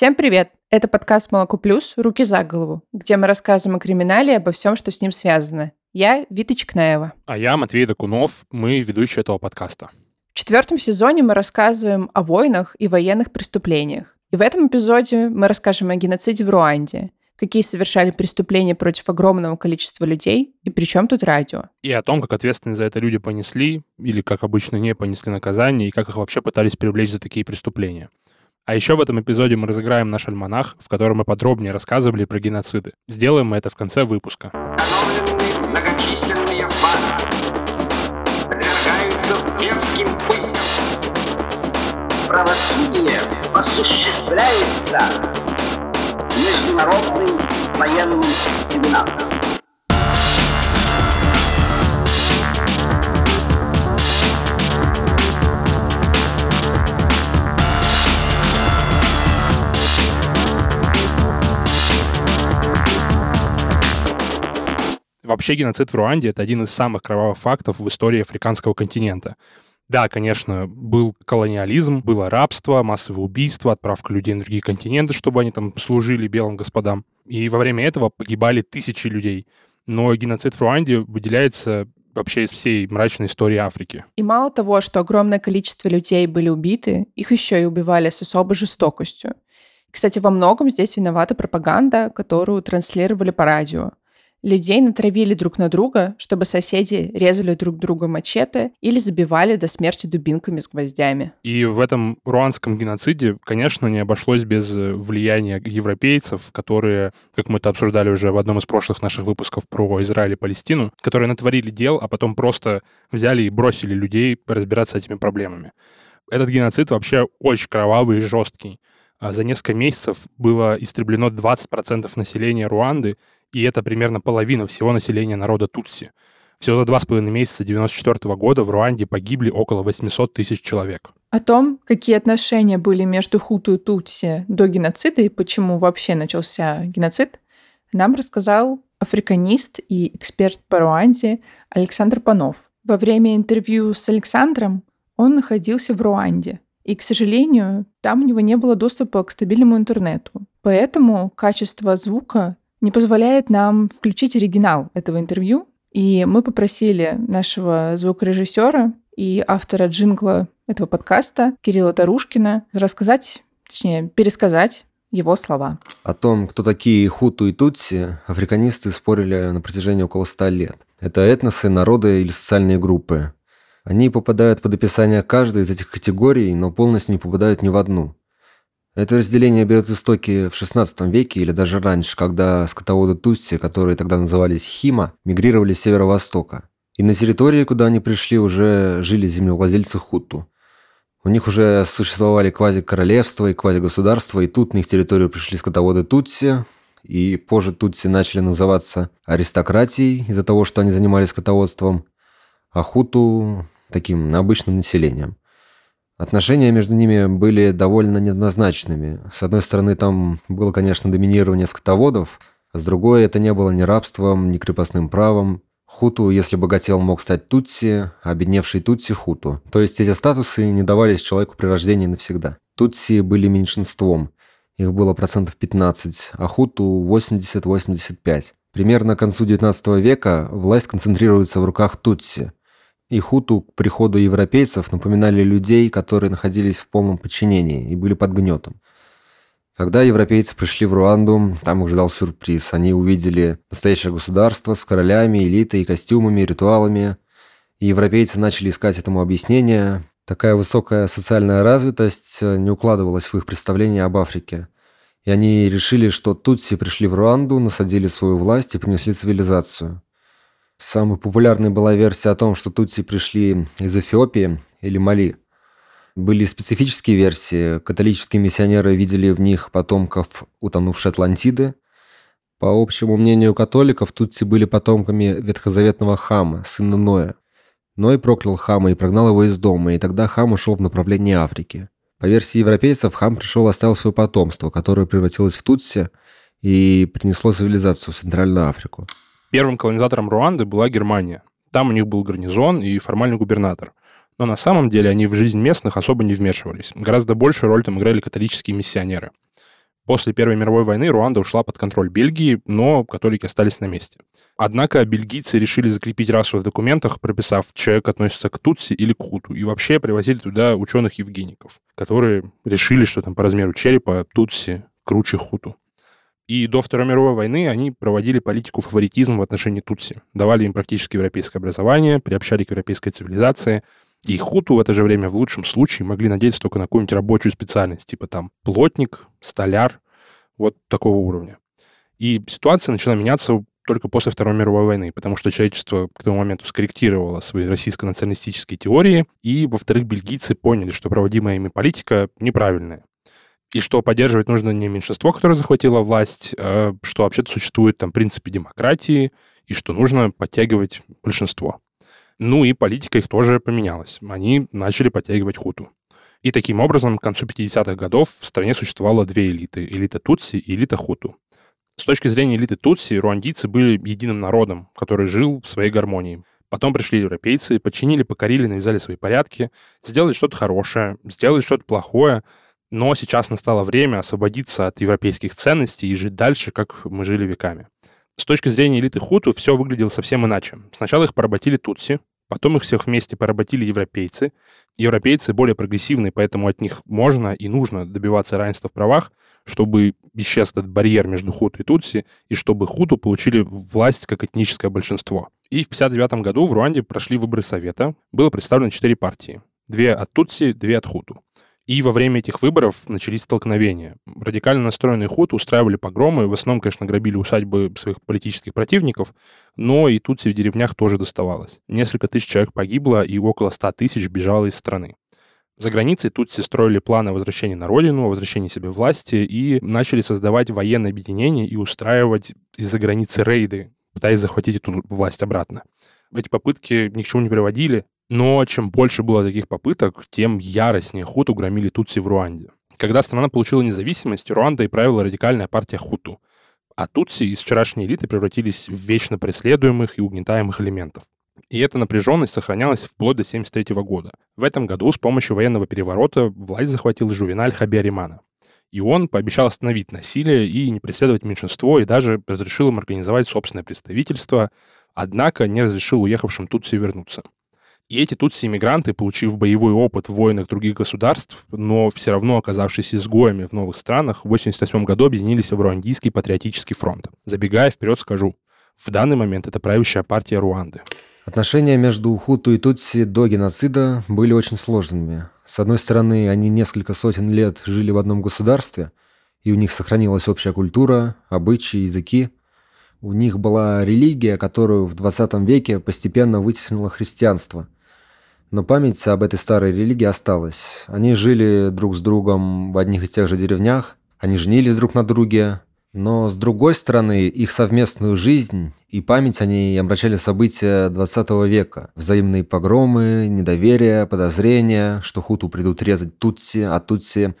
Всем привет! Это подкаст «Молоко плюс. Руки за голову», где мы рассказываем о криминале и обо всем, что с ним связано. Я Вита Чекнаева. А я Матвей Докунов, мы ведущие этого подкаста. В четвертом сезоне мы рассказываем о войнах и военных преступлениях. И в этом эпизоде мы расскажем о геноциде в Руанде, какие совершали преступления против огромного количества людей, и при чем тут радио. И о том, как ответственность за это люди понесли, или, как обычно, не понесли наказание, и как их вообще пытались привлечь за такие преступления. А еще в этом эпизоде мы разыграем наш альманах, в котором мы подробнее рассказывали про геноциды. Сделаем мы это в конце выпуска. Правосудие осуществляется международным военным трибуналом. Вообще геноцид в Руанде — это один из самых кровавых фактов в истории африканского континента. Да, конечно, был колониализм, было рабство, массовые убийства, отправка людей на другие континенты, чтобы они там служили белым господам. И во время этого погибали тысячи людей. Но геноцид в Руанде выделяется вообще из всей мрачной истории Африки. И мало того, что огромное количество людей были убиты, их еще и убивали с особой жестокостью. Кстати, во многом здесь виновата пропаганда, которую транслировали по радио. Людей натравили друг на друга, чтобы соседи резали друг друга мачете или забивали до смерти дубинками с гвоздями. И в этом руанском геноциде, конечно, не обошлось без э, влияния европейцев, которые, как мы это обсуждали уже в одном из прошлых наших выпусков про Израиль и Палестину, которые натворили дел, а потом просто взяли и бросили людей разбираться с этими проблемами. Этот геноцид вообще очень кровавый и жесткий. А за несколько месяцев было истреблено 20% населения Руанды, и это примерно половина всего населения народа Тутси. Всего за два с половиной месяца 1994 года в Руанде погибли около 800 тысяч человек. О том, какие отношения были между Хуту и Тутси до геноцида и почему вообще начался геноцид, нам рассказал африканист и эксперт по Руанде Александр Панов. Во время интервью с Александром он находился в Руанде, и, к сожалению, там у него не было доступа к стабильному интернету. Поэтому качество звука не позволяет нам включить оригинал этого интервью. И мы попросили нашего звукорежиссера и автора джингла этого подкаста Кирилла Тарушкина рассказать, точнее, пересказать его слова. О том, кто такие хуту и тутси, африканисты спорили на протяжении около ста лет. Это этносы, народы или социальные группы. Они попадают под описание каждой из этих категорий, но полностью не попадают ни в одну. Это разделение берет истоки в XVI веке или даже раньше, когда скотоводы Тусси, которые тогда назывались Хима, мигрировали с северо-востока. И на территории, куда они пришли, уже жили землевладельцы Хуту. У них уже существовали квази-королевства и квази-государства, и тут на их территорию пришли скотоводы Тутси, и позже Тутси начали называться аристократией из-за того, что они занимались скотоводством, а Хуту – таким обычным населением. Отношения между ними были довольно неоднозначными. С одной стороны, там было, конечно, доминирование скотоводов, а с другой, это не было ни рабством, ни крепостным правом. Хуту, если богател, мог стать Тутси, а бедневший Тутси – Хуту. То есть эти статусы не давались человеку при рождении навсегда. Тутси были меньшинством, их было процентов 15, а Хуту – 80-85. Примерно к концу 19 века власть концентрируется в руках Тутси – и хуту к приходу европейцев напоминали людей, которые находились в полном подчинении и были под гнетом. Когда европейцы пришли в Руанду, там их ждал сюрприз. Они увидели настоящее государство с королями, элитой, костюмами, ритуалами. И европейцы начали искать этому объяснение. Такая высокая социальная развитость э, не укладывалась в их представление об Африке. И они решили, что тутси пришли в Руанду, насадили свою власть и принесли цивилизацию. Самой популярной была версия о том, что тутси пришли из Эфиопии или Мали. Были специфические версии. Католические миссионеры видели в них потомков утонувшей Атлантиды. По общему мнению католиков, тутси были потомками ветхозаветного Хама, сына Ноя. Ной проклял Хама и прогнал его из дома, и тогда Хам ушел в направлении Африки. По версии европейцев, Хам пришел и оставил свое потомство, которое превратилось в Тутси и принесло цивилизацию в Центральную Африку. Первым колонизатором Руанды была Германия. Там у них был гарнизон и формальный губернатор. Но на самом деле они в жизнь местных особо не вмешивались. Гораздо большую роль там играли католические миссионеры. После Первой мировой войны Руанда ушла под контроль Бельгии, но католики остались на месте. Однако бельгийцы решили закрепить расу в документах, прописав, человек относится к Тутси или к Хуту, и вообще привозили туда ученых-евгеников, которые решили, что там по размеру черепа Тутси круче Хуту. И до Второй мировой войны они проводили политику фаворитизма в отношении Тутси. Давали им практически европейское образование, приобщали к европейской цивилизации. И хуту в это же время в лучшем случае могли надеяться только на какую-нибудь рабочую специальность, типа там плотник, столяр, вот такого уровня. И ситуация начала меняться только после Второй мировой войны, потому что человечество к тому моменту скорректировало свои российско-националистические теории, и, во-вторых, бельгийцы поняли, что проводимая ими политика неправильная и что поддерживать нужно не меньшинство, которое захватило власть, а что вообще-то существует там принципы демократии, и что нужно подтягивать большинство. Ну и политика их тоже поменялась. Они начали подтягивать хуту. И таким образом к концу 50-х годов в стране существовало две элиты. Элита Тутси и элита Хуту. С точки зрения элиты Тутси, руандийцы были единым народом, который жил в своей гармонии. Потом пришли европейцы, подчинили, покорили, навязали свои порядки, сделали что-то хорошее, сделали что-то плохое, но сейчас настало время освободиться от европейских ценностей и жить дальше, как мы жили веками. С точки зрения элиты хуту все выглядело совсем иначе. Сначала их поработили тутси, потом их всех вместе поработили европейцы. Европейцы более прогрессивные, поэтому от них можно и нужно добиваться равенства в правах, чтобы исчез этот барьер между хуту и тутси, и чтобы хуту получили власть как этническое большинство. И в 1959 году в Руанде прошли выборы Совета. Было представлено четыре партии. Две от Тутси, две от Хуту. И во время этих выборов начались столкновения. Радикально настроенные худ устраивали погромы, в основном, конечно, грабили усадьбы своих политических противников, но и тут в деревнях тоже доставалось. Несколько тысяч человек погибло, и около ста тысяч бежало из страны. За границей тутси строили планы возвращения на родину, возвращения себе власти и начали создавать военное объединение и устраивать из-за границы рейды, пытаясь захватить эту власть обратно. Эти попытки ни к чему не приводили, но чем больше было таких попыток, тем яростнее хуту громили тутси в Руанде. Когда страна получила независимость, Руанда и правила радикальная партия хуту. А тутси из вчерашней элиты превратились в вечно преследуемых и угнетаемых элементов. И эта напряженность сохранялась вплоть до 1973 года. В этом году с помощью военного переворота власть захватил Жувеналь Хабиаримана. И он пообещал остановить насилие и не преследовать меньшинство, и даже разрешил им организовать собственное представительство, однако не разрешил уехавшим Тутси вернуться. И эти тутси-иммигранты, получив боевой опыт в войнах других государств, но все равно оказавшись изгоями в новых странах, в 1988 году объединились в Руандийский патриотический фронт. Забегая вперед, скажу, в данный момент это правящая партия Руанды. Отношения между Хуту и Тутси до геноцида были очень сложными. С одной стороны, они несколько сотен лет жили в одном государстве, и у них сохранилась общая культура, обычаи, языки. У них была религия, которую в 20 веке постепенно вытеснило христианство – но память об этой старой религии осталась. Они жили друг с другом в одних и тех же деревнях, они женились друг на друге, но с другой стороны, их совместную жизнь и память о ней омрачали события 20 века. Взаимные погромы, недоверие, подозрения, что хуту придут резать тутси, а тутси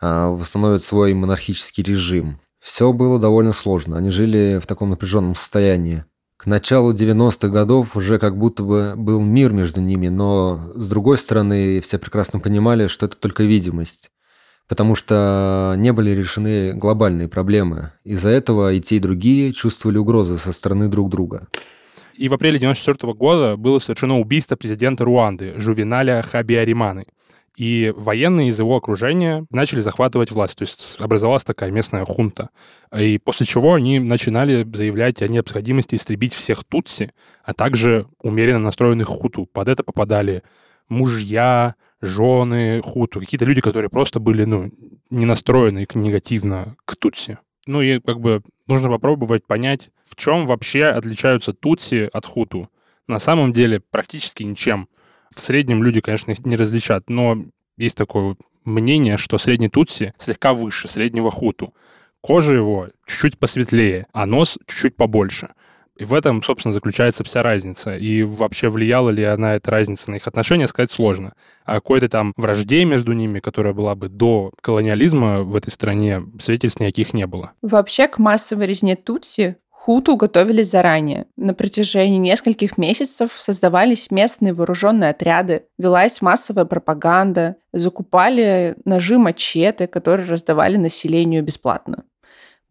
а, восстановят свой монархический режим. Все было довольно сложно, они жили в таком напряженном состоянии. К началу 90-х годов уже как будто бы был мир между ними, но с другой стороны все прекрасно понимали, что это только видимость, потому что не были решены глобальные проблемы. Из-за этого и те, и другие чувствовали угрозы со стороны друг друга. И в апреле 94 года было совершено убийство президента Руанды Жувеналя Хабиариманы – и военные из его окружения начали захватывать власть. То есть образовалась такая местная хунта. И после чего они начинали заявлять о необходимости истребить всех тутси, а также умеренно настроенных хуту. Под это попадали мужья, жены хуту, какие-то люди, которые просто были, ну, не настроены негативно к тутси. Ну и как бы нужно попробовать понять, в чем вообще отличаются тутси от хуту. На самом деле практически ничем. В среднем люди, конечно, их не различат, но есть такое мнение, что средний тутси слегка выше среднего хуту. Кожа его чуть-чуть посветлее, а нос чуть-чуть побольше. И в этом, собственно, заключается вся разница. И вообще влияла ли она, эта разница, на их отношения, сказать сложно. А какой-то там вражде между ними, которая была бы до колониализма в этой стране, свидетельств никаких не было. Вообще к массовой резне Тутси Хуту готовились заранее. На протяжении нескольких месяцев создавались местные вооруженные отряды, велась массовая пропаганда, закупали ножи-мачете, которые раздавали населению бесплатно.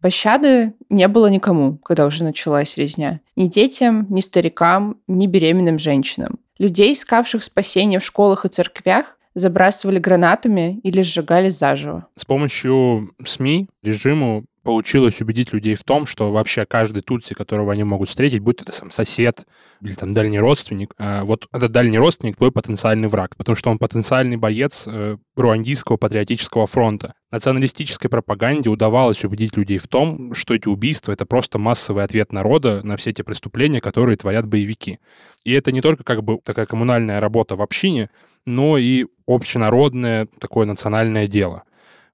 Пощады не было никому, когда уже началась резня. Ни детям, ни старикам, ни беременным женщинам. Людей, искавших спасения в школах и церквях, забрасывали гранатами или сжигали заживо. С помощью СМИ режиму получилось убедить людей в том, что вообще каждый тутси, которого они могут встретить, будь это сам сосед или там дальний родственник, э, вот этот дальний родственник твой потенциальный враг, потому что он потенциальный боец э, руандийского патриотического фронта. Националистической пропаганде удавалось убедить людей в том, что эти убийства — это просто массовый ответ народа на все те преступления, которые творят боевики. И это не только как бы такая коммунальная работа в общине, но и общенародное такое национальное дело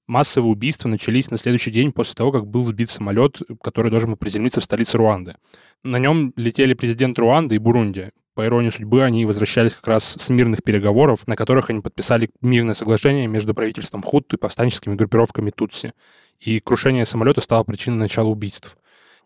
массовые убийства начались на следующий день после того, как был сбит самолет, который должен был приземлиться в столице Руанды. На нем летели президент Руанды и Бурунди. По иронии судьбы, они возвращались как раз с мирных переговоров, на которых они подписали мирное соглашение между правительством Хутту и повстанческими группировками Тутси. И крушение самолета стало причиной начала убийств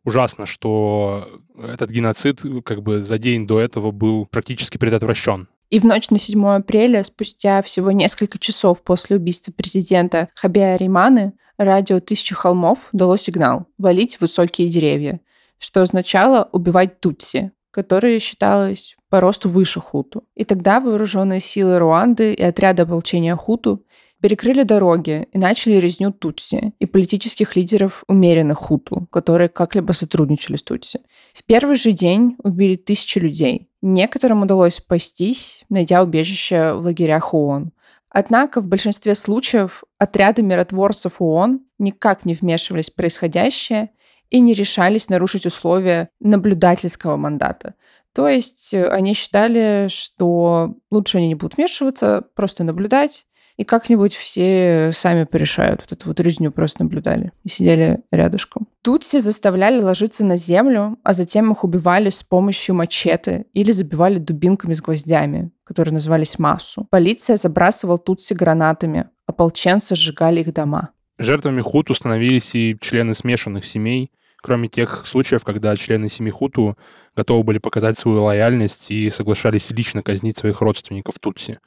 ужасно, что этот геноцид как бы за день до этого был практически предотвращен. И в ночь на 7 апреля, спустя всего несколько часов после убийства президента Хабия Риманы, радио «Тысячи холмов» дало сигнал «валить высокие деревья», что означало убивать тутси, которые считалось по росту выше хуту. И тогда вооруженные силы Руанды и отряды ополчения хуту перекрыли дороги и начали резню Тутси и политических лидеров умеренных Хуту, которые как-либо сотрудничали с Тутси. В первый же день убили тысячи людей. Некоторым удалось спастись, найдя убежище в лагерях ООН. Однако в большинстве случаев отряды миротворцев ООН никак не вмешивались в происходящее и не решались нарушить условия наблюдательского мандата. То есть э, они считали, что лучше они не будут вмешиваться, просто наблюдать, и как-нибудь все сами порешают. Вот эту вот резню просто наблюдали и сидели рядышком. Тут все заставляли ложиться на землю, а затем их убивали с помощью мачете или забивали дубинками с гвоздями, которые назывались массу. Полиция забрасывала тутси гранатами, ополченцы сжигали их дома. Жертвами хуту становились и члены смешанных семей, кроме тех случаев, когда члены семьи Хуту готовы были показать свою лояльность и соглашались лично казнить своих родственников Тутси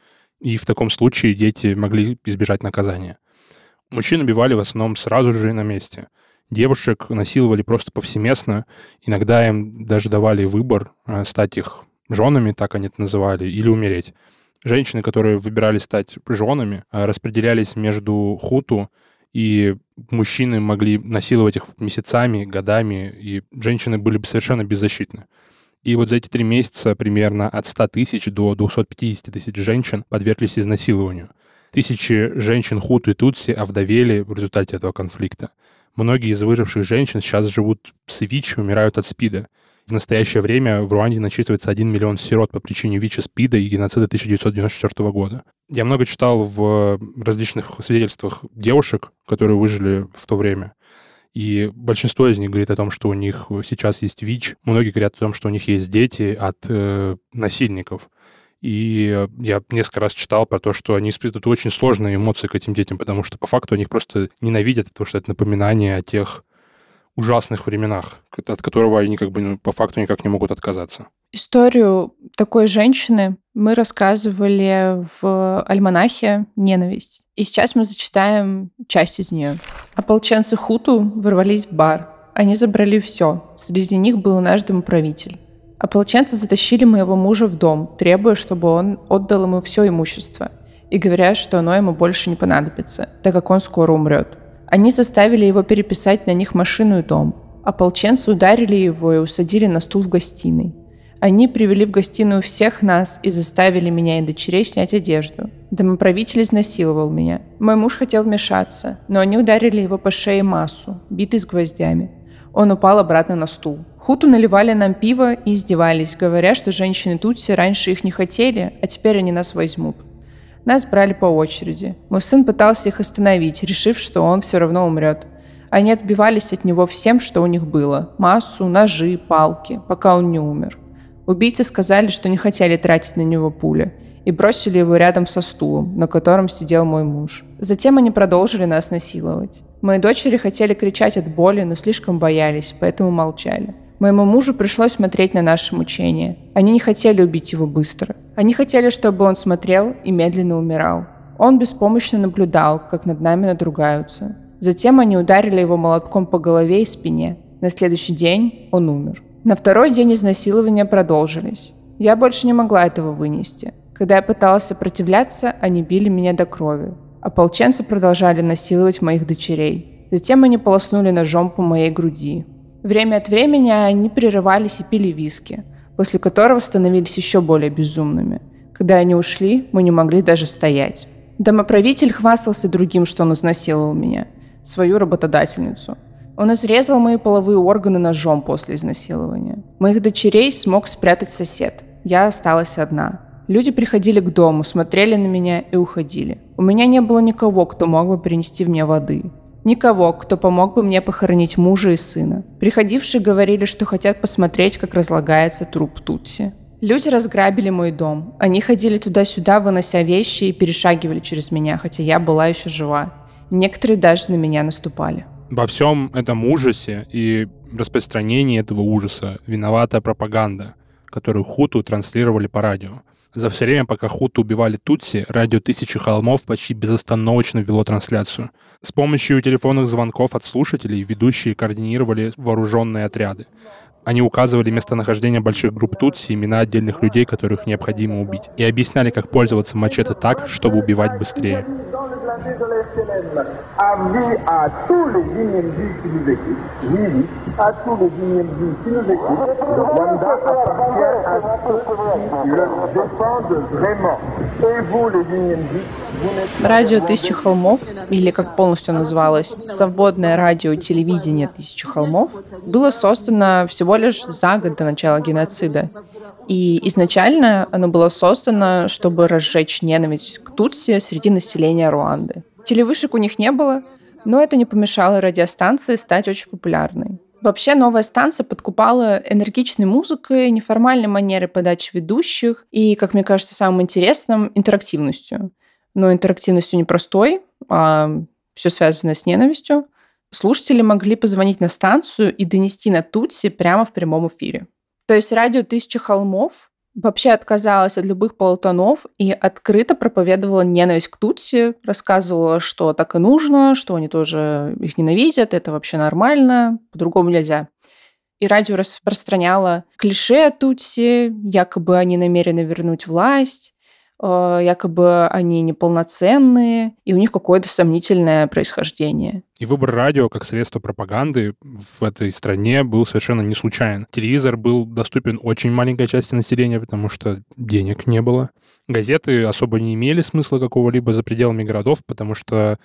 и в таком случае дети могли избежать наказания. Мужчин убивали в основном сразу же на месте. Девушек насиловали просто повсеместно. Иногда им даже давали выбор э, стать их женами, так они это называли, или умереть. Женщины, которые выбирали стать женами, э, распределялись между хуту, и мужчины могли насиловать их месяцами, годами, и женщины были бы совершенно беззащитны. И вот за эти три месяца примерно от 100 тысяч до 250 тысяч женщин подверглись изнасилованию. Тысячи женщин Хуту и Тутси овдовели в результате этого конфликта. Многие из выживших женщин сейчас живут с ВИЧ и умирают от СПИДа. В настоящее время в Руанде насчитывается 1 миллион сирот по причине ВИЧ и СПИДа и геноцида 1994 года. Я много читал в различных свидетельствах девушек, которые выжили в то время. И большинство из них говорит о том, что у них сейчас есть ВИЧ. Многие говорят о том, что у них есть дети от э, насильников. И я несколько раз читал про то, что они испытывают очень сложные эмоции к этим детям, потому что по факту они их просто ненавидят, потому что это напоминание о тех ужасных временах, от которого они как бы ну, по факту никак не могут отказаться. Историю такой женщины мы рассказывали в альманахе «Ненависть». И сейчас мы зачитаем часть из нее. Ополченцы Хуту ворвались в бар. Они забрали все. Среди них был наш домоправитель. Ополченцы затащили моего мужа в дом, требуя, чтобы он отдал ему все имущество, и говоря, что оно ему больше не понадобится, так как он скоро умрет. Они заставили его переписать на них машину и дом. Ополченцы ударили его и усадили на стул в гостиной. Они привели в гостиную всех нас и заставили меня и дочерей снять одежду. Домоправитель изнасиловал меня. Мой муж хотел вмешаться, но они ударили его по шее массу, битый с гвоздями. Он упал обратно на стул. Хуту наливали нам пиво и издевались, говоря, что женщины Тутси раньше их не хотели, а теперь они нас возьмут. Нас брали по очереди. Мой сын пытался их остановить, решив, что он все равно умрет. Они отбивались от него всем, что у них было. Массу, ножи, палки, пока он не умер. Убийцы сказали, что не хотели тратить на него пули, и бросили его рядом со стулом, на котором сидел мой муж. Затем они продолжили нас насиловать. Мои дочери хотели кричать от боли, но слишком боялись, поэтому молчали. Моему мужу пришлось смотреть на наши мучения. Они не хотели убить его быстро. Они хотели, чтобы он смотрел и медленно умирал. Он беспомощно наблюдал, как над нами надругаются. Затем они ударили его молотком по голове и спине. На следующий день он умер. На второй день изнасилования продолжились. Я больше не могла этого вынести. Когда я пыталась сопротивляться, они били меня до крови. Ополченцы продолжали насиловать моих дочерей. Затем они полоснули ножом по моей груди. Время от времени они прерывались и пили виски, после которого становились еще более безумными. Когда они ушли, мы не могли даже стоять. Домоправитель хвастался другим, что он изнасиловал меня, свою работодательницу. Он изрезал мои половые органы ножом после изнасилования. Моих дочерей смог спрятать сосед. Я осталась одна. Люди приходили к дому, смотрели на меня и уходили. У меня не было никого, кто мог бы принести мне воды. Никого, кто помог бы мне похоронить мужа и сына. Приходившие говорили, что хотят посмотреть, как разлагается труп Тутси. Люди разграбили мой дом. Они ходили туда-сюда, вынося вещи и перешагивали через меня, хотя я была еще жива. Некоторые даже на меня наступали. Во всем этом ужасе и распространении этого ужаса виновата пропаганда, которую хуту транслировали по радио. За все время, пока хуту убивали Тутси, радио «Тысячи холмов» почти безостановочно вело трансляцию. С помощью телефонных звонков от слушателей ведущие координировали вооруженные отряды. Они указывали местонахождение больших групп Тутси, имена отдельных людей, которых необходимо убить, и объясняли, как пользоваться мачете так, чтобы убивать быстрее. Радио «Тысячи холмов», или как полностью называлось, «Свободное радио телевидение «Тысячи холмов», было создано всего лишь за год до начала геноцида. И изначально оно было создано, чтобы разжечь ненависть к Тутси среди населения Руанды. Телевышек у них не было, но это не помешало радиостанции стать очень популярной. Вообще новая станция подкупала энергичной музыкой, неформальной манерой подачи ведущих и, как мне кажется, самым интересным, интерактивностью. Но интерактивностью не простой, а все связано с ненавистью. Слушатели могли позвонить на станцию и донести на Тутси прямо в прямом эфире. То есть радио «Тысяча холмов» вообще отказалась от любых полутонов и открыто проповедовала ненависть к Тутси, рассказывала, что так и нужно, что они тоже их ненавидят, это вообще нормально, по-другому нельзя. И радио распространяло клише о Тутси, якобы они намерены вернуть власть, якобы они неполноценные, и у них какое-то сомнительное происхождение. И выбор радио как средство пропаганды в этой стране был совершенно не случайен. Телевизор был доступен очень маленькой части населения, потому что денег не было. Газеты особо не имели смысла какого-либо за пределами городов, потому что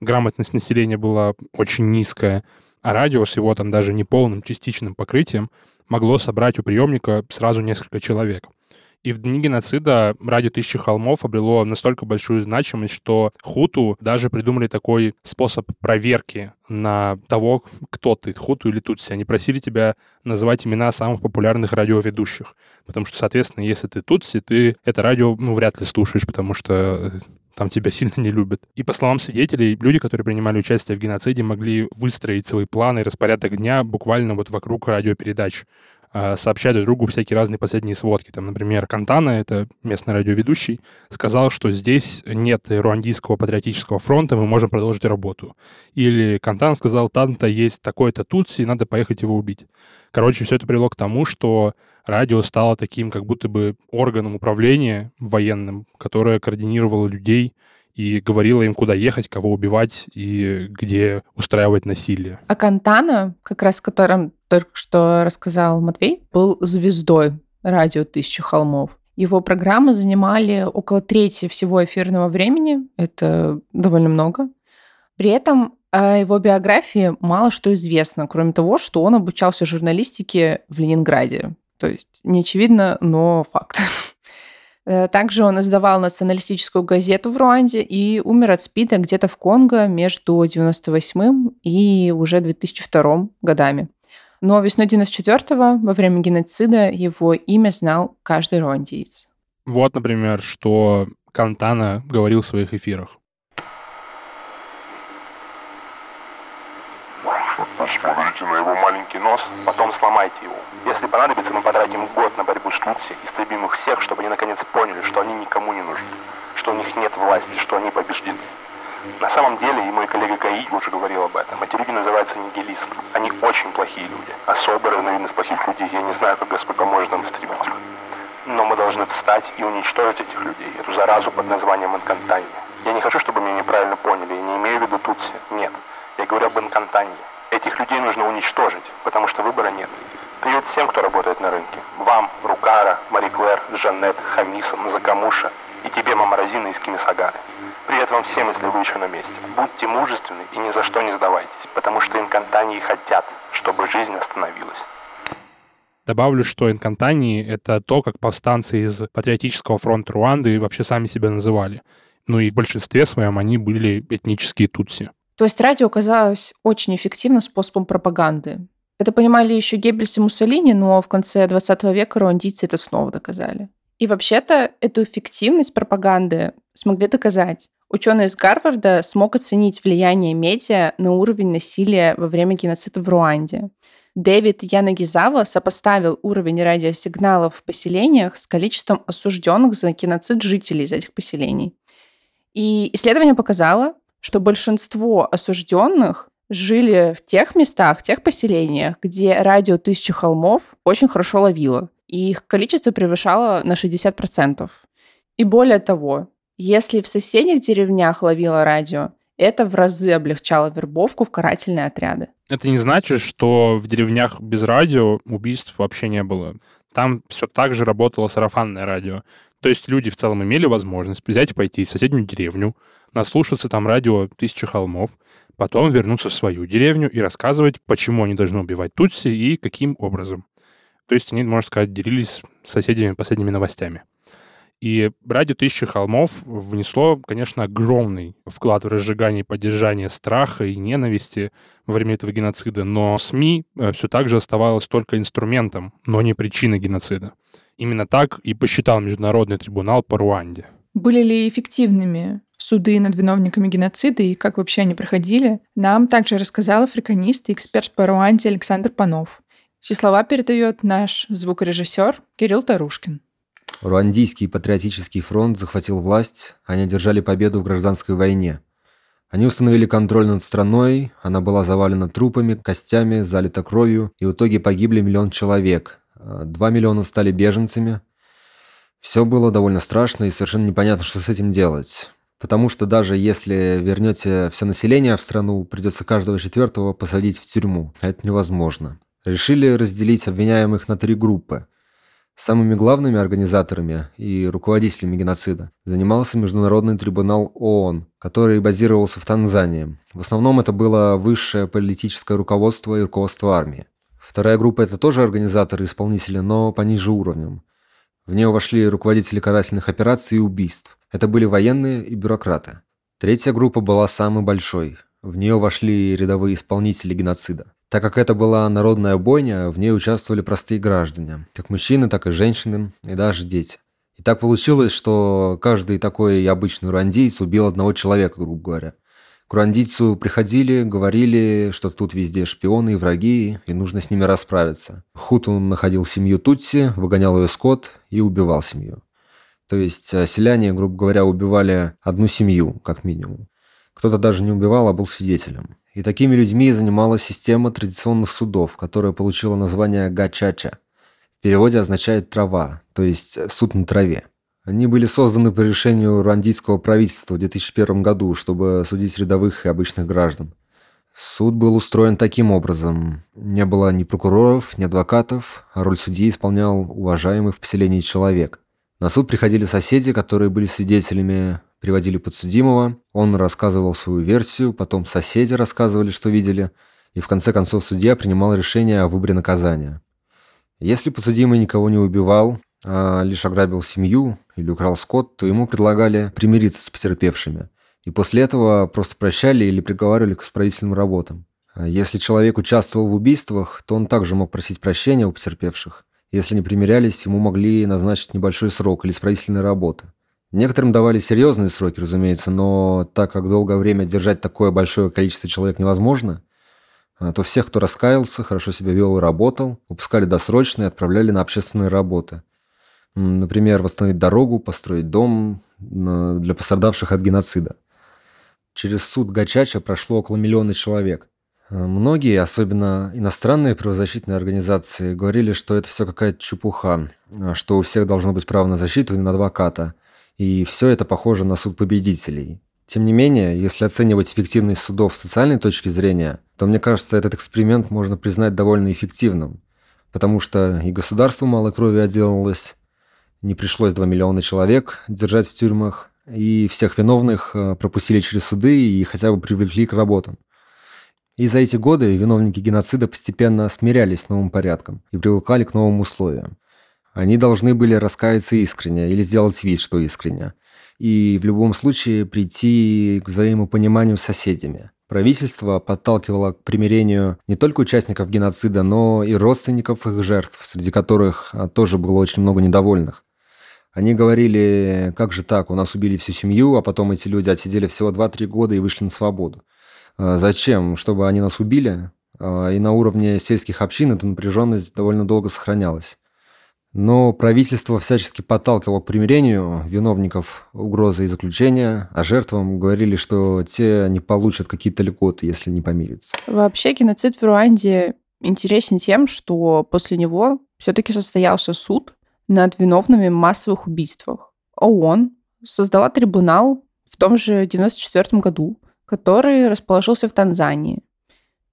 грамотность населения была очень низкая, а радио с его там даже неполным частичным покрытием могло собрать у приемника сразу несколько человек. И в дни геноцида радио «Тысячи холмов» обрело настолько большую значимость, что хуту даже придумали такой способ проверки на того, кто ты, хуту или тутси. Они просили тебя называть имена самых популярных радиоведущих. Потому что, соответственно, если ты тутси, ты это радио ну, вряд ли слушаешь, потому что э, там тебя сильно не любят. И по словам свидетелей, люди, которые принимали участие в геноциде, могли выстроить свои планы и распорядок дня буквально вот вокруг радиопередач. А, сообщать друг другу всякие разные последние сводки. Там, например, Кантана, это местный радиоведущий, сказал, что здесь нет руандийского патриотического фронта, мы можем продолжить работу. Или Кантан сказал, там-то есть такой-то Тутси, надо поехать его убить. Короче, все это привело к тому, что радио стало таким как будто бы органом управления военным, которое координировало людей, и говорила им, куда ехать, кого убивать и где устраивать насилие. А Кантана, как раз о котором только что рассказал Матвей, был звездой радио «Тысяча холмов». Его программы занимали около трети всего эфирного времени. Это довольно много. При этом о его биографии мало что известно, кроме того, что он обучался журналистике в Ленинграде. То есть не очевидно, но факт. Э, также он издавал националистическую газету в Руанде и умер от СПИДа где-то в Конго между 98 и уже 2002 годами. Но весной 94-го, во время геноцида, его имя знал каждый руандиец. Вот, например, что Кантана говорил в своих эфирах. Посмотрите на его маленький нос, потом сломайте его. Если понадобится, мы потратим год на борьбу с Тутси, истребим их всех, чтобы они наконец поняли, что они никому не нужны, что у них нет власти, что они побеждены. На самом деле, и мой коллега Гаи уже говорил об этом, эти люди называются нигилисты. Они очень плохие люди. Особая разновидность плохих людей. Я не знаю, как Господь поможет нам истребить. Но мы должны встать и уничтожить этих людей, эту заразу под названием инкантания. Я не хочу, чтобы меня неправильно поняли, я не имею в виду Тутси. Нет. Я говорю об инкантании. Этих людей нужно уничтожить, потому что выбора нет. Привет всем, кто работает на рынке. Вам, Рукара, Мари Клэр, Жанет, Хамиса, Назакамуша и тебе, Мама Розина из Кимисагары. Привет вам всем, если вы еще на месте. Будьте мужественны и ни за что не сдавайтесь, потому что инкантании хотят, чтобы жизнь остановилась. Добавлю, что инкантании — это то, как повстанцы из Патриотического фронта Руанды вообще сами себя называли. Ну и в большинстве своем они были этнические тутси. То есть радио оказалось очень эффективным способом пропаганды. Это понимали еще Геббельс и Муссолини, но в конце 20 века руандийцы это снова доказали. И вообще-то эту эффективность пропаганды смогли доказать. Ученый из Гарварда смог оценить влияние медиа на уровень насилия во время геноцида в Руанде. Дэвид Янагизава сопоставил уровень радиосигналов в поселениях с количеством осужденных за геноцид жителей из этих поселений. И исследование показало, что большинство осужденных жили в тех местах, в тех поселениях, где радио «Тысячи холмов» очень хорошо ловило. И их количество превышало на 60%. И более того, если в соседних деревнях ловило радио, это в разы облегчало вербовку в карательные отряды. Это не значит, что в деревнях без радио убийств вообще не было. Там все так же работало сарафанное радио. То есть люди в целом имели возможность взять и пойти в соседнюю деревню, наслушаться там радио «Тысячи холмов», потом вернуться в свою деревню и рассказывать, почему они должны убивать Тутси и каким образом. То есть они, можно сказать, делились с соседями последними новостями. И радио «Тысячи холмов» внесло, конечно, огромный вклад в разжигание и поддержание страха и ненависти во время этого геноцида, но СМИ э, все так же оставалось только инструментом, но не причиной геноцида. Именно так и посчитал Международный трибунал по Руанде. Были ли эффективными суды над виновниками геноцида и как вообще они проходили, нам также рассказал африканист и эксперт по Руанде Александр Панов. Чьи слова передает наш звукорежиссер Кирилл Тарушкин. Руандийский патриотический фронт захватил власть, они одержали победу в гражданской войне. Они установили контроль над страной, она была завалена трупами, костями, залита кровью, и в итоге погибли миллион человек. Два миллиона стали беженцами. Все было довольно страшно и совершенно непонятно, что с этим делать. Потому что даже если вернете все население в страну, придется каждого четвертого посадить в тюрьму. Это невозможно. Решили разделить обвиняемых на три группы – Самыми главными организаторами и руководителями геноцида занимался Международный трибунал ООН, который базировался в Танзании. В основном это было высшее политическое руководство и руководство армии. Вторая группа – это тоже организаторы и исполнители, но пониже уровнем. В нее вошли руководители карательных операций и убийств. Это были военные и бюрократы. Третья группа была самой большой. В нее вошли рядовые исполнители геноцида. Так как это была народная бойня, в ней участвовали простые граждане, как мужчины, так и женщины, и даже дети. И так получилось, что каждый такой обычный руандийц убил одного человека, грубо говоря. К приходили, говорили, что тут везде шпионы и враги, и нужно с ними расправиться. Хуту находил семью Тутси, выгонял ее скот и убивал семью. То есть э, селяне, грубо говоря, убивали одну семью, как минимум. Кто-то даже не убивал, а был свидетелем. И такими людьми занималась система традиционных судов, которая получила название гачача. В переводе означает «трава», то есть суд на траве. Они были созданы по решению руандийского правительства в 2001 году, чтобы судить рядовых и обычных граждан. Суд был устроен таким образом. Не было ни прокуроров, ни адвокатов, а роль судьи исполнял уважаемый в поселении человек. На суд приходили соседи, которые были свидетелями приводили подсудимого, он рассказывал свою версию, потом соседи рассказывали, что видели, и в конце концов судья принимал решение о выборе наказания. Если подсудимый никого не убивал, лишь ограбил семью или украл скот, то ему предлагали примириться с потерпевшими. И после этого просто прощали или приговаривали к исправительным работам. А если человек участвовал в убийствах, то он также мог просить прощения у потерпевших. Если не примирялись, ему могли назначить небольшой срок или исправительные работы. Некоторым давали серьезные сроки, разумеется, но так как долгое время держать такое большое количество человек невозможно, а, то всех, кто раскаялся, хорошо себя вел и работал, выпускали досрочно и отправляли на общественные работы. Например, восстановить дорогу, построить дом для пострадавших от геноцида. Через суд Гачача прошло около миллиона человек. А, многие, особенно иностранные правозащитные организации, говорили, что это все какая-то чепуха, а, что у всех должно быть право на защиту и на адвоката. И все это похоже на суд победителей. Тем не менее, если оценивать эффективность судов с социальной точки зрения, то мне кажется, этот эксперимент можно признать довольно эффективным, потому что и государству мало крови отделалось, не пришлось 2 миллиона человек держать в тюрьмах, и всех виновных э, пропустили через суды и хотя бы привлекли к работам. И за эти годы виновники геноцида постепенно смирялись с новым порядком и привыкали к новым условиям. Они должны были раскаяться искренне или сделать вид, что искренне. И в любом случае прийти к взаимопониманию с соседями. Правительство подталкивало к примирению не только участников геноцида, но и родственников их жертв, среди которых а, тоже было очень много недовольных. Они говорили, как же так, у нас убили всю семью, а потом эти люди отсидели всего 2-3 года и вышли на свободу. А зачем? Чтобы они нас убили? А, и на уровне сельских общин эта напряженность довольно долго сохранялась. Но правительство всячески подталкивало к примирению виновников угрозы и заключения, а жертвам говорили, что те не получат какие-то льготы, если не помирятся. Вообще геноцид в Руанде интересен тем, что после него все-таки состоялся суд над виновными в массовых убийствах. ООН создала трибунал в том же 1994 году, который расположился в Танзании.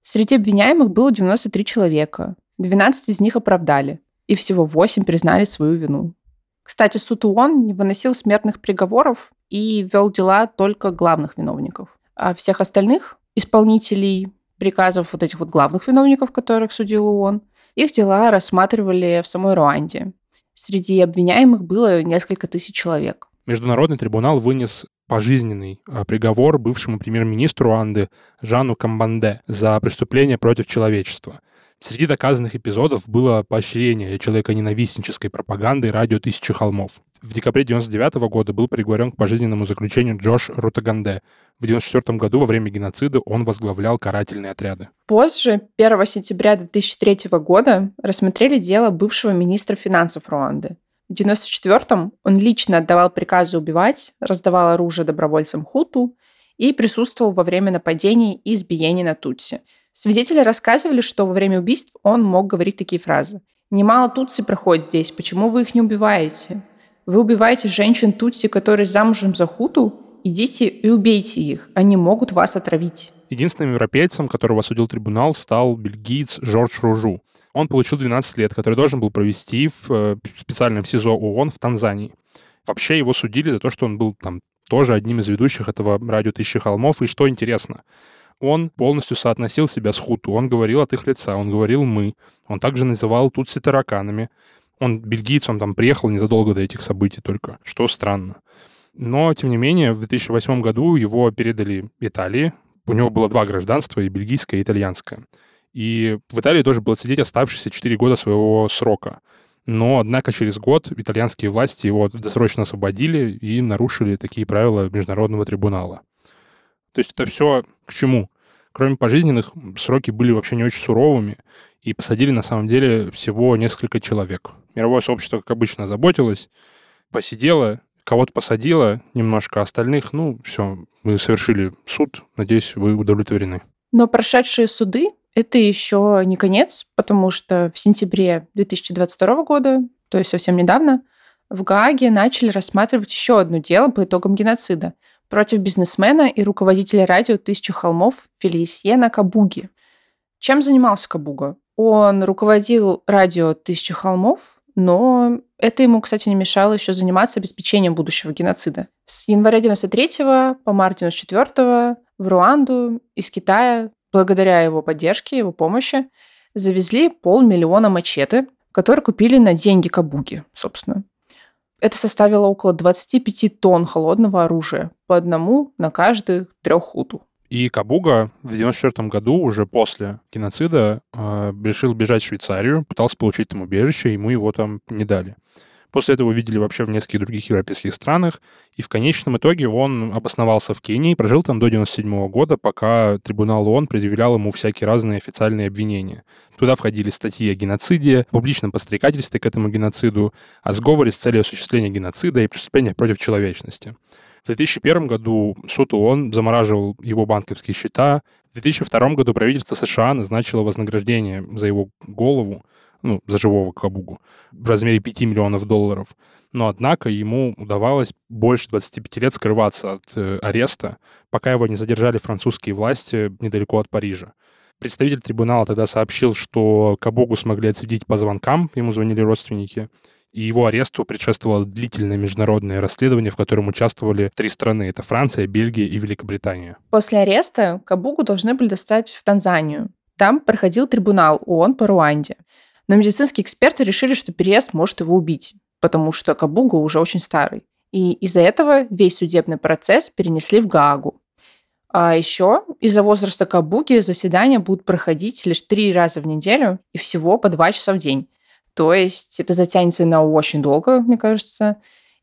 Среди обвиняемых было 93 человека, 12 из них оправдали – и всего восемь признали свою вину. Кстати, суд ООН не выносил смертных приговоров и вел дела только главных виновников. А всех остальных исполнителей приказов вот этих вот главных виновников, которых судил ООН, их дела рассматривали в самой Руанде. Среди обвиняемых было несколько тысяч человек. Международный трибунал вынес пожизненный а, приговор бывшему премьер-министру Руанды Жану Камбанде за преступление против человечества – Среди доказанных эпизодов было поощрение человеконенавистнической пропаганды радио «Тысячи холмов». В декабре 1999 года был приговорен к пожизненному заключению Джош Рутаганде. В 1994 году во время геноцида он возглавлял карательные отряды. Позже, 1 сентября 2003 года, рассмотрели дело бывшего министра финансов Руанды. В 1994 он лично отдавал приказы убивать, раздавал оружие добровольцам Хуту и присутствовал во время нападений и избиений на Тутси – Свидетели рассказывали, что во время убийств он мог говорить такие фразы. «Немало тутси проходит здесь, почему вы их не убиваете? Вы убиваете женщин тутси, которые замужем за хуту? Идите и убейте их, они могут вас отравить». Единственным европейцем, которого осудил трибунал, стал бельгиец Жорж Ружу. Он получил 12 лет, который должен был провести в э, специальном СИЗО ООН в Танзании. Вообще его судили за то, что он был там тоже одним из ведущих этого радио «Тысячи холмов». И что интересно, он полностью соотносил себя с хуту. Он говорил от их лица, он говорил «мы». Он также называл тутси тараканами. Он бельгиец, он там приехал незадолго до этих событий только, что странно. Но, тем не менее, в 2008 году его передали Италии. У него было два гражданства, и бельгийское, и итальянское. И в Италии тоже было сидеть оставшиеся 4 года своего срока. Но, однако, через год итальянские власти его досрочно освободили и нарушили такие правила Международного трибунала. То есть это все к чему? Кроме пожизненных, сроки были вообще не очень суровыми, и посадили на самом деле всего несколько человек. Мировое сообщество, как обычно, заботилось, посидело, кого-то посадило немножко, остальных, ну, все, мы совершили суд, надеюсь, вы удовлетворены. Но прошедшие суды — это еще не конец, потому что в сентябре 2022 года, то есть совсем недавно, в Гааге начали рассматривать еще одно дело по итогам геноцида — против бизнесмена и руководителя радио «Тысячи холмов» Фелисьена Кабуги. Чем занимался Кабуга? Он руководил радио «Тысячи холмов», но это ему, кстати, не мешало еще заниматься обеспечением будущего геноцида. С января 93 по март 94 в Руанду из Китая, благодаря его поддержке, его помощи, завезли полмиллиона мачете, которые купили на деньги Кабуги, собственно. Это составило около 25 тонн холодного оружия, по одному на каждых трех хуту. И Кабуга в 94 году, уже после геноцида, э, решил бежать в Швейцарию, пытался получить там убежище, ему его там не дали. После этого видели вообще в нескольких других европейских странах. И в конечном итоге он обосновался в Кении, прожил там до 97 года, пока трибунал ООН предъявлял ему всякие разные официальные обвинения. Туда входили статьи о геноциде, публичном подстрекательстве к этому геноциду, о сговоре с целью осуществления геноцида и преступления против человечности. В 2001 году суд ООН замораживал его банковские счета. В 2002 году правительство США назначило вознаграждение за его голову, ну, за живого Кабугу, в размере 5 миллионов долларов. Но, однако, ему удавалось больше 25 лет скрываться от э, ареста, пока его не задержали французские власти недалеко от Парижа. Представитель трибунала тогда сообщил, что Кабугу смогли отследить по звонкам, ему звонили родственники, и его аресту предшествовало длительное международное расследование, в котором участвовали три страны. Это Франция, Бельгия и Великобритания. После ареста Кабугу должны были достать в Танзанию. Там проходил трибунал ООН по Руанде. Но медицинские эксперты решили, что переезд может его убить, потому что Кабугу уже очень старый. И из-за этого весь судебный процесс перенесли в Гаагу. А еще из-за возраста Кабуги заседания будут проходить лишь три раза в неделю и всего по два часа в день. То есть это затянется на очень долго, мне кажется,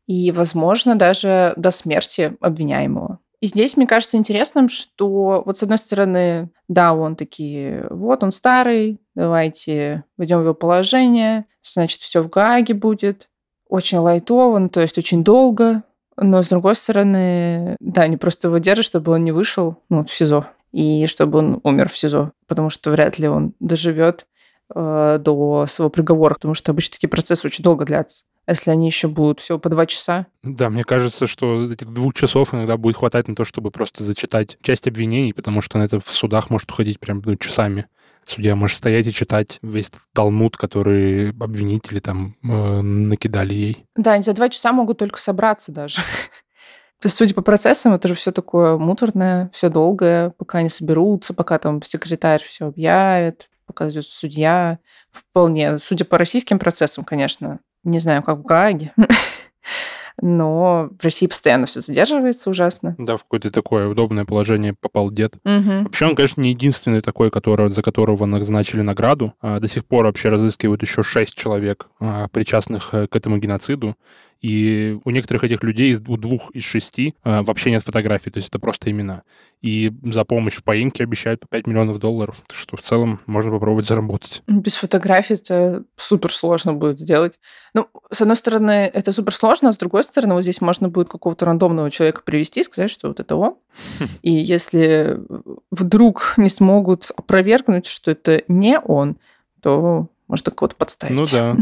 и, возможно, даже до смерти обвиняемого. И здесь, мне кажется, интересным, что вот с одной стороны, да, он такие, вот он старый, давайте войдем в его положение, значит, все в Гааге будет, очень лайтово, то есть очень долго, но с другой стороны, да, они просто его держат, чтобы он не вышел ну, в СИЗО и чтобы он умер в СИЗО, потому что вряд ли он доживет э, до своего приговора, потому что обычно такие процессы очень долго длятся. А если они еще будут всего по два часа? Да, мне кажется, что этих двух часов иногда будет хватать на то, чтобы просто зачитать часть обвинений, потому что на это в судах может уходить прям ну, часами. Судья может стоять и читать весь талмуд, который обвинители там э, накидали ей. Да, они за два часа могут только собраться даже. Судя по процессам, это же все такое муторное, все долгое, пока они соберутся, пока там секретарь все объявит, пока идет судья. Вполне, судя по российским процессам, конечно, не знаю, как в Гааге, но в России постоянно все задерживается ужасно. Да, в какое-то такое удобное положение попал дед. Угу. Вообще он, конечно, не единственный такой, который, за которого назначили награду. А, до сих пор вообще разыскивают еще шесть человек, а, причастных э, к этому геноциду. И у некоторых этих людей, у двух из шести, э, вообще нет фотографий, то есть это просто имена. И за помощь в поимке обещают по 5 миллионов долларов, так что в целом можно попробовать заработать. Без фотографий это супер сложно будет сделать. Ну, с одной стороны, это супер сложно, а с другой стороны, вот здесь можно будет какого-то рандомного человека привести и сказать, что вот это он. И если вдруг не смогут опровергнуть, что это не он, то можно кого-то подставить. Ну да,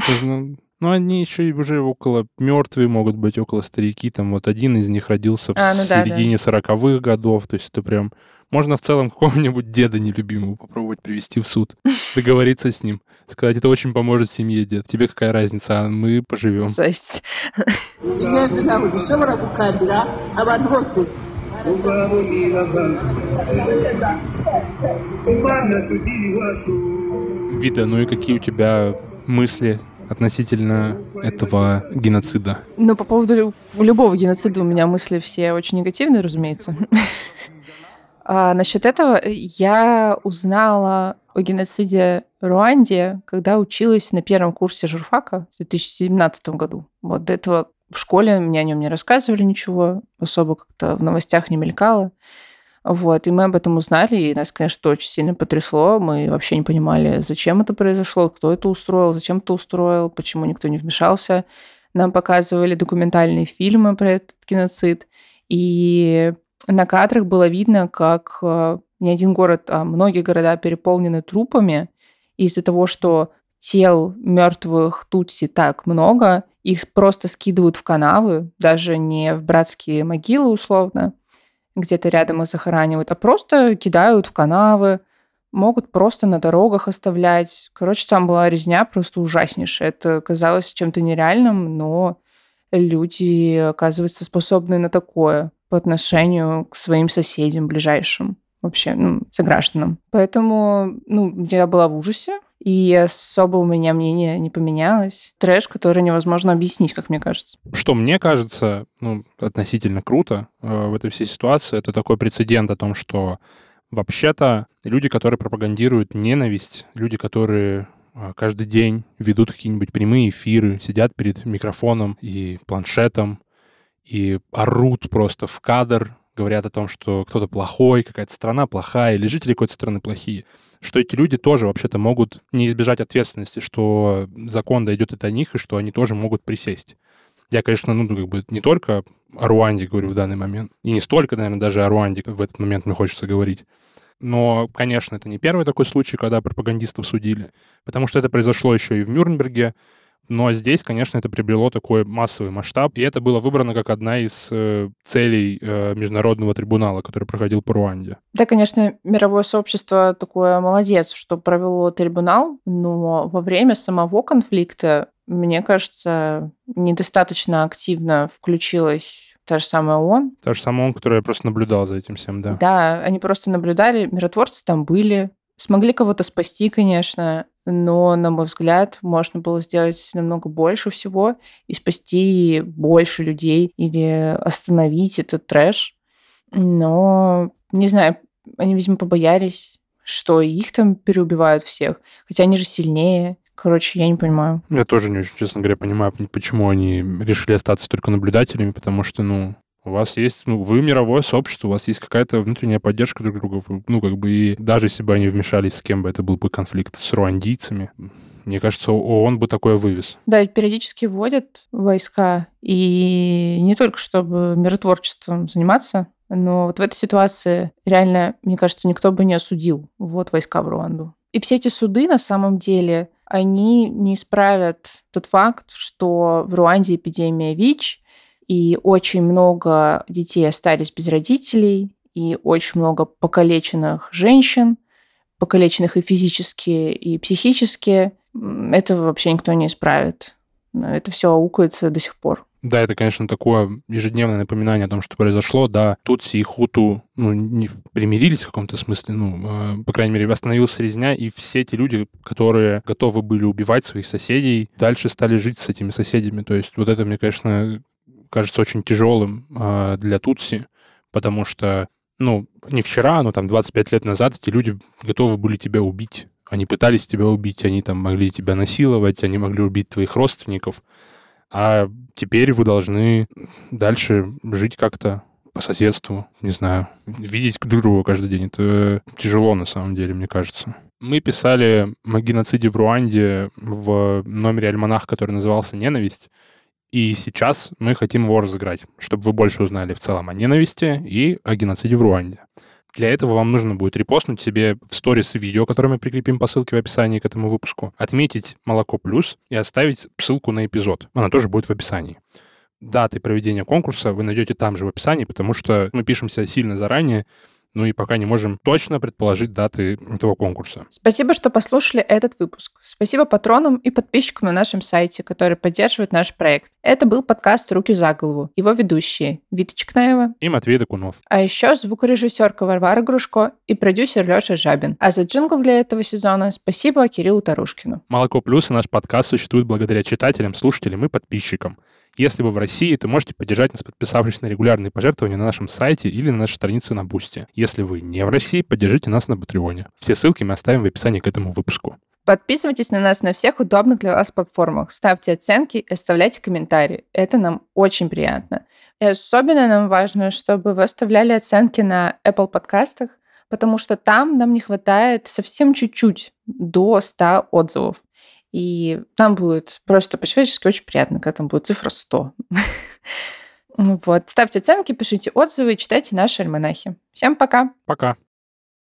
ну, они еще и уже около мертвые могут быть, около старики. Там вот один из них родился в а, ну середине да, да. 40-х годов. То есть это прям... Можно в целом какого-нибудь деда нелюбимого попробовать привести в суд, договориться с ним, сказать, это очень поможет семье, дед. Тебе какая разница, а мы поживем. Жесть. Вита, ну и какие у тебя мысли относительно этого геноцида? Ну, по поводу любого геноцида у меня мысли все очень негативные, разумеется. А насчет этого я узнала о геноциде Руанде, когда училась на первом курсе журфака в 2017 году. Вот до этого в школе мне о нем не рассказывали ничего, особо как-то в новостях не мелькало. Вот, и мы об этом узнали, и нас, конечно, очень сильно потрясло. Мы вообще не понимали, зачем это произошло, кто это устроил, зачем это устроил, почему никто не вмешался. Нам показывали документальные фильмы про этот геноцид, и на кадрах было видно, как э, не один город, а многие города переполнены трупами из-за того, что тел мертвых тутси так много, их просто скидывают в канавы, даже не в братские могилы условно, где-то рядом их захоранивают, а просто кидают в канавы, могут просто на дорогах оставлять. Короче, там была резня просто ужаснейшая. Это казалось чем-то нереальным, но люди, оказывается, способны на такое по отношению к своим соседям ближайшим вообще, ну, согражданам. Поэтому, ну, я была в ужасе, и особо у меня мнение не поменялось. Трэш, который невозможно объяснить, как мне кажется. Что мне кажется, ну, относительно круто э, в этой всей ситуации, это такой прецедент о том, что вообще-то люди, которые пропагандируют ненависть, люди, которые а, каждый день ведут какие-нибудь прямые эфиры, сидят перед микрофоном и планшетом, и орут просто в кадр, говорят о том, что кто-то плохой, какая-то страна плохая, или жители какой-то страны плохие, что эти люди тоже вообще-то могут не избежать ответственности, что закон дойдет и до них, и что они тоже могут присесть. Я, конечно, ну, как бы не только о Руанде говорю в данный момент, и не столько, наверное, даже о Руанде в этот момент мне хочется говорить. Но, конечно, это не первый такой случай, когда пропагандистов судили, потому что это произошло еще и в Нюрнберге, но здесь, конечно, это приобрело такой массовый масштаб, и это было выбрано как одна из э, целей э, международного трибунала, который проходил по Руанде. Да, конечно, мировое сообщество такое молодец, что провело трибунал, но во время самого конфликта, мне кажется, недостаточно активно включилась та же самая ООН. Та же самая ООН, которая просто наблюдала за этим всем, да. Да, они просто наблюдали, миротворцы там были, смогли кого-то спасти, конечно, но, на мой взгляд, можно было сделать намного больше всего и спасти больше людей или остановить этот трэш. Но, не знаю, они, видимо, побоялись, что их там переубивают всех, хотя они же сильнее. Короче, я не понимаю. Я тоже не очень, честно говоря, понимаю, почему они решили остаться только наблюдателями, потому что, ну, у вас есть, ну, вы мировое сообщество, у вас есть какая-то внутренняя поддержка друг друга. Ну, как бы, и даже если бы они вмешались с кем бы, это был бы конфликт с руандийцами, мне кажется, ООН бы такое вывез. Да, периодически вводят войска, и не только чтобы миротворчеством заниматься, но вот в этой ситуации реально, мне кажется, никто бы не осудил вот войска в Руанду. И все эти суды на самом деле, они не исправят тот факт, что в Руанде эпидемия ВИЧ, и очень много детей остались без родителей, и очень много покалеченных женщин, покалеченных и физически, и психически. Это вообще никто не исправит. Это все аукается до сих пор. Да, это, конечно, такое ежедневное напоминание о том, что произошло. Да, Тутси и Хуту ну, не примирились в каком-то смысле, ну, э, по крайней мере, остановилась резня, и все эти люди, которые готовы были убивать своих соседей, дальше стали жить с этими соседями. То есть вот это, мне, конечно, кажется очень тяжелым э, для Тутси, потому что, ну, не вчера, но там 25 лет назад эти люди готовы были тебя убить. Они пытались тебя убить, они там могли тебя насиловать, они могли убить твоих родственников. А теперь вы должны дальше жить как-то по соседству, не знаю, видеть друг друга каждый день. Это тяжело на самом деле, мне кажется. Мы писали о геноциде в Руанде в номере «Альманах», который назывался «Ненависть». И сейчас мы хотим его разыграть, чтобы вы больше узнали в целом о ненависти и о геноциде в Руанде. Для этого вам нужно будет репостнуть себе в сторис видео, которое мы прикрепим по ссылке в описании к этому выпуску, отметить «Молоко плюс» и оставить ссылку на эпизод. Она тоже будет в описании. Даты проведения конкурса вы найдете там же в описании, потому что мы пишемся сильно заранее, ну и пока не можем точно предположить даты этого конкурса. Спасибо, что послушали этот выпуск. Спасибо патронам и подписчикам на нашем сайте, которые поддерживают наш проект. Это был подкаст «Руки за голову». Его ведущие Вита Чекнаева и Матвей Докунов. А еще звукорежиссерка Варвара Грушко и продюсер Леша Жабин. А за джингл для этого сезона спасибо Кириллу Тарушкину. «Молоко плюс» и наш подкаст существует благодаря читателям, слушателям и подписчикам. Если вы в России, то можете поддержать нас, подписавшись на регулярные пожертвования на нашем сайте или на нашей странице на Бусти. Если вы не в России, поддержите нас на Патреоне. Все ссылки мы оставим в описании к этому выпуску. Подписывайтесь на нас на всех удобных для вас платформах, ставьте оценки и оставляйте комментарии. Это нам очень приятно. И особенно нам важно, чтобы вы оставляли оценки на Apple подкастах, потому что там нам не хватает совсем чуть-чуть до 100 отзывов. И нам будет просто по-человечески очень приятно, когда там будет цифра 100. Вот. Ставьте оценки, пишите отзывы, читайте наши альманахи. Всем пока. Пока.